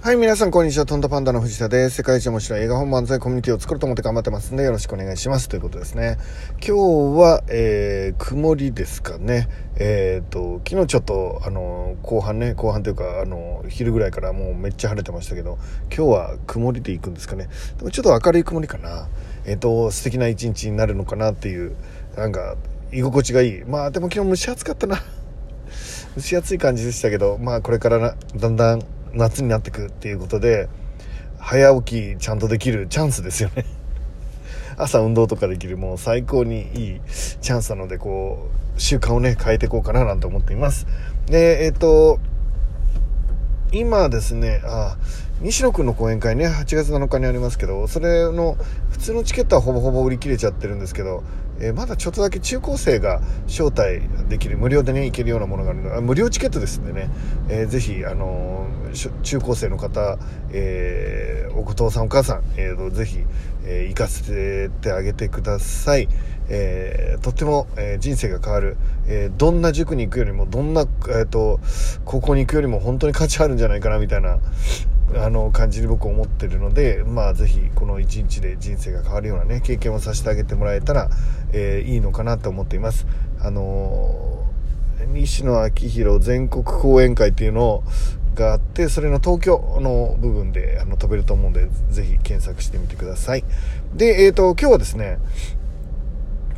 はい、皆さん、こんにちは。トントパンダの藤田です。世界一面白い映画本漫才コミュニティを作ろうと思って頑張ってますんで、よろしくお願いします。ということですね。今日は、えー、曇りですかね。えっ、ー、と、昨日ちょっと、あの、後半ね、後半というか、あの、昼ぐらいからもうめっちゃ晴れてましたけど、今日は曇りで行くんですかね。でもちょっと明るい曇りかな。えっ、ー、と、素敵な一日になるのかなっていう、なんか、居心地がいい。まあ、でも昨日蒸し暑かったな。蒸し暑い感じでしたけど、まあ、これから、だんだん、夏になってくっていうことで早起きちゃんとできるチャンスですよね。朝運動とかできるもう最高にいいチャンスなのでこう習慣をね変えていこうかななんて思っています。でえっ、と今ですねあ西野君の講演会ね8月7日にありますけどそれの普通のチケットはほぼほぼ売り切れちゃってるんですけど、えー、まだちょっとだけ中高生が招待できる無料でね行けるようなものがあるので無料チケットですんでね、えー、ぜひ、あのー、中高生の方、えー、お父さんお母さん、えー、ぜひ、えー、行かせてあげてください。えー、とっても、えー、人生が変わる、えー、どんな塾に行くよりもどんな、えーと、高校に行くよりも本当に価値あるんじゃないかなみたいな。あの感じに僕思ってるのでまあぜひこの1日で人生が変わるようなね経験をさせてあげてもらえたら、えいいのかなと思っています。あの西野昭弘全国講演会っていうのがあってそれの東京の部分であの飛べると思うんでぜひ検索してみてくださいでえっ、ー、と今日はですね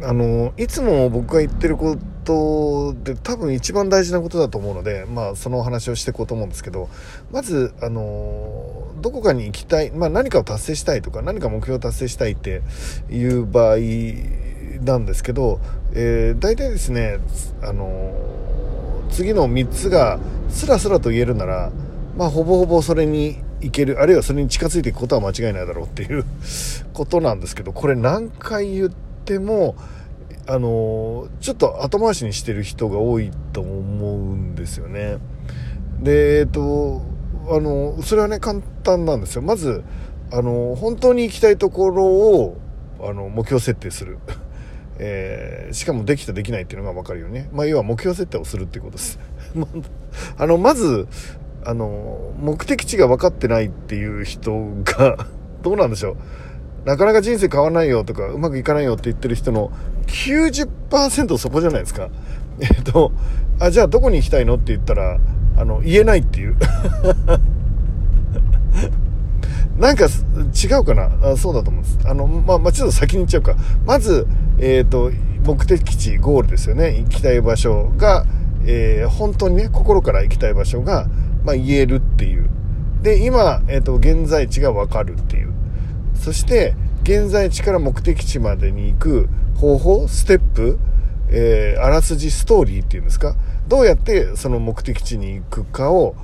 あのいつも僕が言ってることで多分一番大事なことだと思うので、まあ、そのお話をしていこうと思うんですけどまずあのどこかに行きたい、まあ、何かを達成したいとか何か目標を達成したいっていう場合なんですけど、えー、大体ですねあの次の3つがスラスラと言えるなら、まあ、ほぼほぼそれにいけるあるいはそれに近づいていくことは間違いないだろうっていうことなんですけどこれ何回言っててもあのちょっと後回しにしてる人が多いと思うんですよね。でえっとあのそれはね簡単なんですよ。まずあの本当に行きたいところをあの目標設定する。えー、しかもできたできないっていうのが分かるよね。まあ、要は目標設定をするっていうことです。あの、まず、あの、目的地が分かってないっていう人が、どうなんでしょう。なかなか人生変わらないよとか、うまくいかないよって言ってる人の90%そこじゃないですか。えっと、あ、じゃあどこに行きたいのって言ったら、あの、言えないっていう。なんか違うかな？あそうだと思うんです。あの、まあ、まあ、ちょっと先に行っちゃうか。まず、えっ、ー、と、目的地、ゴールですよね。行きたい場所が、えー、本当にね、心から行きたい場所が、まあ、言えるっていう。で、今、えっ、ー、と、現在地がわかるっていう。そして現在地から目的地までに行く方法ステップ、えー、あらすじストーリーっていうんですか？どうやってその目的地に行くかを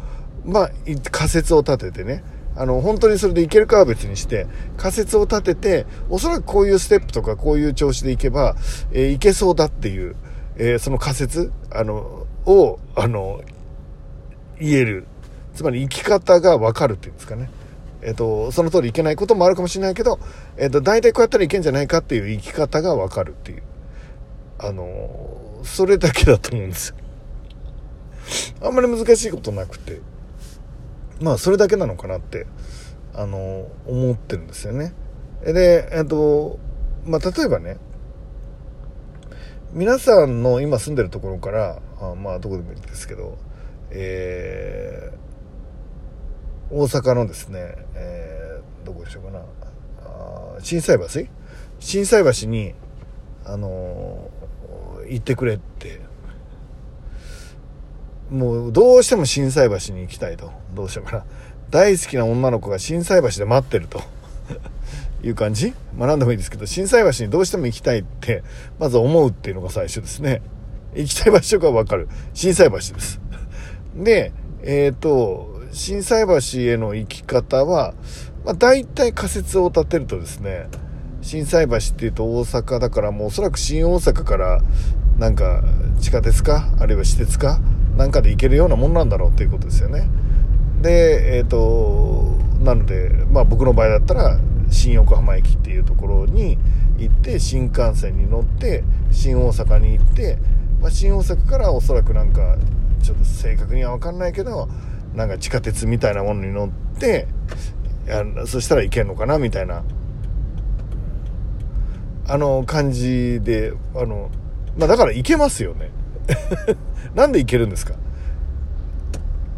まあ仮説を立ててね。あの本当にそれでいけるかは別にして仮説を立てておそらくこういうステップとかこういう調子でいけば、えー、いけそうだっていう、えー、その仮説あのをあの言える。つまり生き方が分かるっていうんですかね。えっと、その通りいけないこともあるかもしれないけど、えっと、大体こうやったらいけんじゃないかっていう生き方がわかるっていう。あの、それだけだと思うんですよ。あんまり難しいことなくて。まあ、それだけなのかなって、あの、思ってるんですよね。で、えっと、まあ、例えばね、皆さんの今住んでるところから、あまあ、どこでもいいんですけど、えー、大阪のですね、えー、どこでしょうかな。あ心斎橋？心斎橋にあのー、行ってくれって。もうどうしても心斎橋に行きたいと。どうしようかな。大好きな女の子が心斎橋で待ってると。いう感じ？まあ何でもいいですけど心斎橋にどうしても行きたいってまず思うっていうのが最初ですね。行きたい場所が分かる。心斎橋です。でえっ、ー、と心斎橋への行き方は、まあ、大体仮説を立てるとですね、心斎橋っていうと大阪だからもうおそらく新大阪からなんか地下鉄かあるいは私鉄かなんかで行けるようなもんなんだろうっていうことですよね。で、えっ、ー、と、なので、まあ僕の場合だったら新横浜駅っていうところに行って新幹線に乗って新大阪に行って、まあ、新大阪からおそらくなんかちょっと正確には分かんないけどなんか地下鉄みたいなものに乗ってそしたらいけんのかなみたいな。あの感じであのまあだからいけますよね。なんでいけるんですか？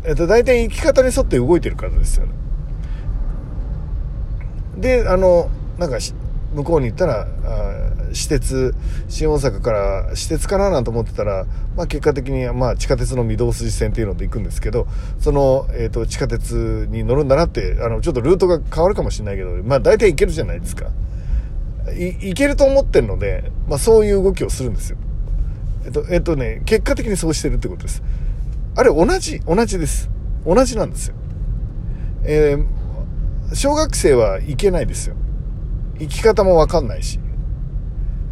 えっと大体生き方に沿って動いてるからですよね。であのなんか向こうに行ったらあ私鉄新大阪から私鉄かななんて思ってたら、まあ、結果的に、まあ、地下鉄の御堂筋線っていうので行くんですけどその、えーと、地下鉄に乗るんだなってあのちょっとルートが変わるかもしれないけど、まあ、大体行けるじゃないですか。行けると思ってるので、まあ、そういう動きをするんですよ。えっとえっとね結果的にそうしてるってことです。あれ同じ同じです。同じなんですよ。えー、小学生は行けないですよ。生き方もわかんないし、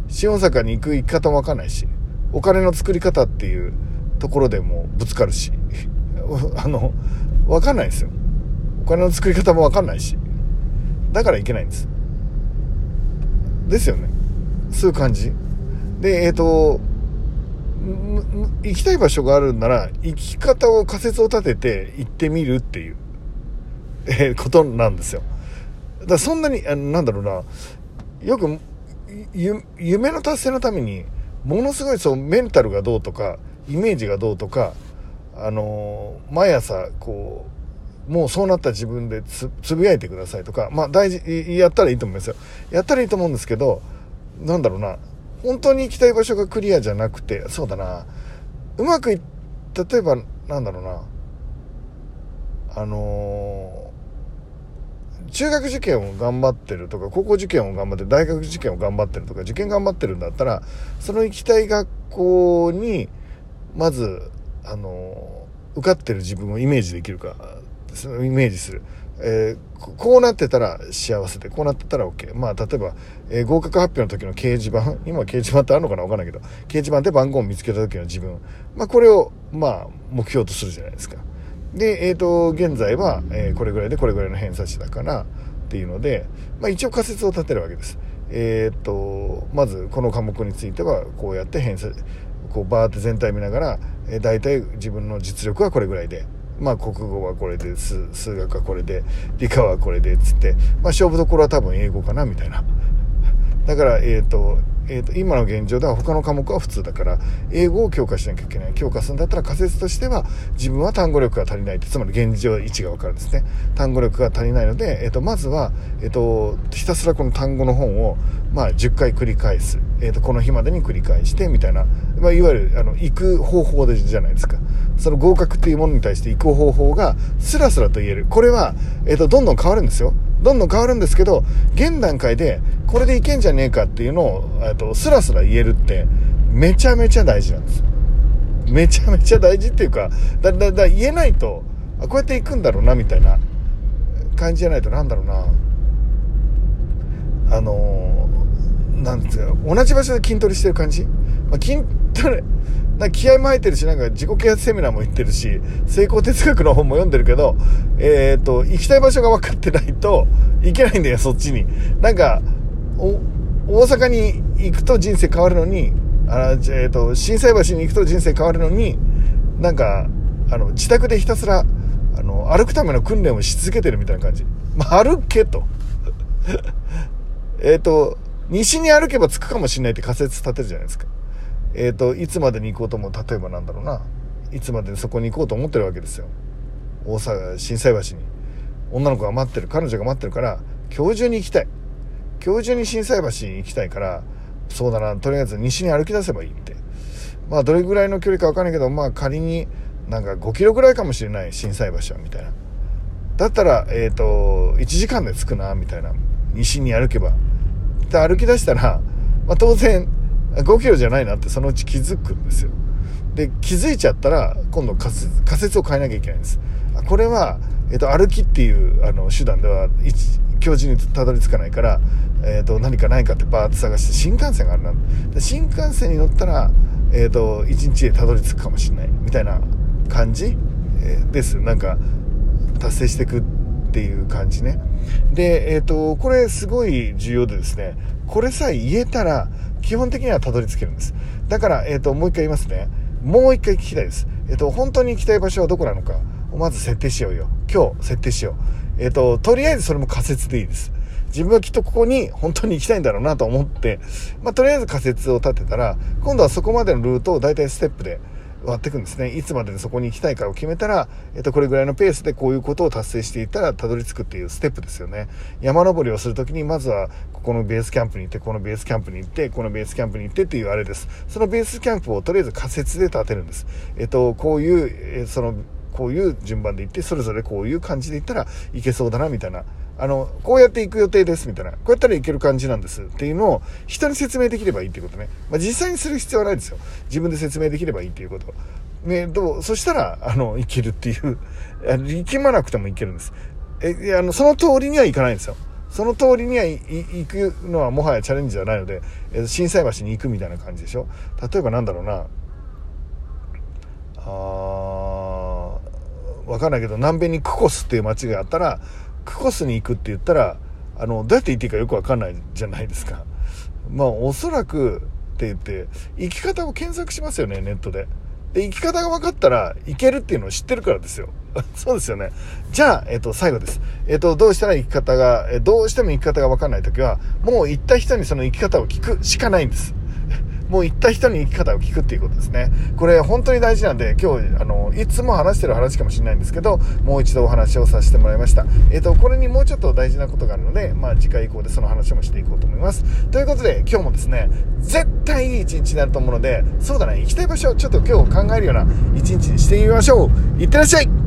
新大阪に行く生き方もわかんないし、お金の作り方っていうところでもぶつかるし、あの、わかんないですよ。お金の作り方もわかんないし。だからいけないんです。ですよね。そういう感じ。で、えっ、ー、と、行きたい場所があるんなら、行き方を仮説を立てて行ってみるっていう、えー、ことなんですよ。だからそんなに、あなんだろうな、よく、夢の達成のために、ものすごいそう、メンタルがどうとか、イメージがどうとか、あのー、毎朝、こう、もうそうなった自分でつぶやいてくださいとか、まあ大事、やったらいいと思いますよ。やったらいいと思うんですけど、なんだろうな、本当に行きたい場所がクリアじゃなくて、そうだな、うまくい、例えば、なんだろうな、あのー中学受験を頑張ってるとか高校受験を頑張って大学受験を頑張ってるとか受験頑張ってるんだったらその行きたい学校にまずあの受かってる自分をイメージできるかそのイメージする、えー、こうなってたら幸せでこうなってたら OK まあ例えば、えー、合格発表の時の掲示板今掲示板ってあるのかな分かんないけど掲示板で番号を見つけた時の自分。まあこれをまあ目標とするじゃないですか。で、えっ、ー、と、現在は、えー、これぐらいでこれぐらいの偏差値だからっていうので、まあ一応仮説を立てるわけです。えっ、ー、と、まずこの科目についてはこうやって偏差値、こうバーって全体見ながら、えー、大体自分の実力はこれぐらいで、まあ国語はこれで、数学はこれで、理科はこれでっ、つって、まあ勝負どころは多分英語かな、みたいな。だから、えっ、ー、と、えーと、今の現状では他の科目は普通だから英語を強化しなきゃいけない。強化するんだったら仮説としては自分は単語力が足りないつまり現状位置が分かるんですね。単語力が足りないので、えーと、まずは、えーと、ひたすらこの単語の本を、まあ、10回繰り返す、えー、とこの日までに繰り返してみたいな、まあ、いわゆるあの行く方法でじゃないですか。その合格っていうものに対して行く方法がスラスラと言える。これは、えー、とどんどん変わるんですよ。どんどん変わるんですけど現段階でこれでいけんじゃねえかっていうのを、えー、とスラスラ言えるってめちゃめちゃ大事なんですめちゃめちゃ大事っていうかだだだ言えないとあこうやっていくんだろうなみたいな感じじゃないとなんだろうな。あのー、なんですか同じ場所で筋トレしてる感じ、まあ、筋トレな気合も入ってるし、なんか自己啓発セミナーも行ってるし、成功哲学の本も読んでるけど、えっ、ー、と、行きたい場所が分かってないと行けないんだよ、そっちに。なんか、大阪に行くと人生変わるのに、あえっ、ー、と、震災橋に行くと人生変わるのに、なんか、あの、自宅でひたすら、あの、歩くための訓練をし続けてるみたいな感じ。まあ、歩けと。えっと、西に歩けば着くかもしれないって仮説立てるじゃないですか。えっ、ー、と、いつまでに行こうとも、例えばなんだろうな、いつまでにそこに行こうと思ってるわけですよ。大阪、震災橋に。女の子が待ってる、彼女が待ってるから、今日中に行きたい。今日中に震災橋に行きたいから、そうだな、とりあえず西に歩き出せばいいって。まあ、どれぐらいの距離かわかんないけど、まあ、仮になんか5キロぐらいかもしれない、震災橋は、みたいな。だったら、えっ、ー、と、1時間で着くな、みたいな。西に歩けば。で、歩き出したら、まあ、当然、5キロじゃないなってそのうち気づくんですよ。で、気づいちゃったら、今度仮説仮説を変えなきゃいけないんです。これは、えっ、と、歩きっていうあの手段では、教授にたどり着かないから、えっ、と、何かないかってバーって探して、新幹線があるな。新幹線に乗ったら、えっ、と、1日でたどり着くかもしれない。みたいな感じ、えです。なんか、達成していくっていう感じね。で、えっ、と、これすごい重要でですね、これさえ言えたら、基本的にはたどり着けるんです。だから、えっ、と、もう一回言いますね。もう一回聞きたいです。えっ、と、本当に行きたい場所はどこなのか。まず設定しようよ。今日設定しよう。えっ、ー、と、とりあえずそれも仮説でいいです。自分はきっとここに本当に行きたいんだろうなと思って、まあ、とりあえず仮説を立てたら、今度はそこまでのルートを大体ステップで割っていくんですね。いつまでにそこに行きたいかを決めたら、えっと、これぐらいのペースでこういうことを達成していったらたどり着くっていうステップですよね。山登りをするときに、まずは、ここのベースキャンプに行って、このベースキャンプに行って、このベースキャンプに行ってっていうあれです。そのベースキャンプをとりあえず仮説で立てるんです。えっと、こういう、えその、こういう順番で行って、それぞれこういう感じで行ったらいけそうだな、みたいな。あの、こうやって行く予定です、みたいな。こうやったらいける感じなんです。っていうのを人に説明できればいいっていうことね。まあ、実際にする必要はないですよ。自分で説明できればいいっていうこと。ね、どう、そしたら、あの、いけるっていう、行きまなくてもいけるんです。え、あの、その通りにはいかないんですよ。その通りには行くのはもはやチャレンジではないので、え震災橋に行くみたいな感じでしょ。例えばなんだろうな。あわかんないけど、南米にクコスっていう街があったら、クコスに行くって言ったら、あの、どうやって行っていいかよくわかんないじゃないですか。まあ、おそらくって言って、行き方を検索しますよね、ネットで。で、生き方が分かったらいけるっていうのを知ってるからですよ。そうですよね。じゃあ、えっ、と、最後です。えっ、と、どうしたら生き方が、えどうしても生き方が分かんないときは、もう行った人にその生き方を聞くしかないんです。もう行った人に生き方を聞くっていうことですね。これ本当に大事なんで、今日、あの、いつも話してる話かもしれないんですけど、もう一度お話をさせてもらいました。えっ、ー、と、これにもうちょっと大事なことがあるので、まあ次回以降でその話もしていこうと思います。ということで、今日もですね、絶対いい一日になると思うので、そうだね、行きたい場所をちょっと今日考えるような一日にしてみましょう。いってらっしゃい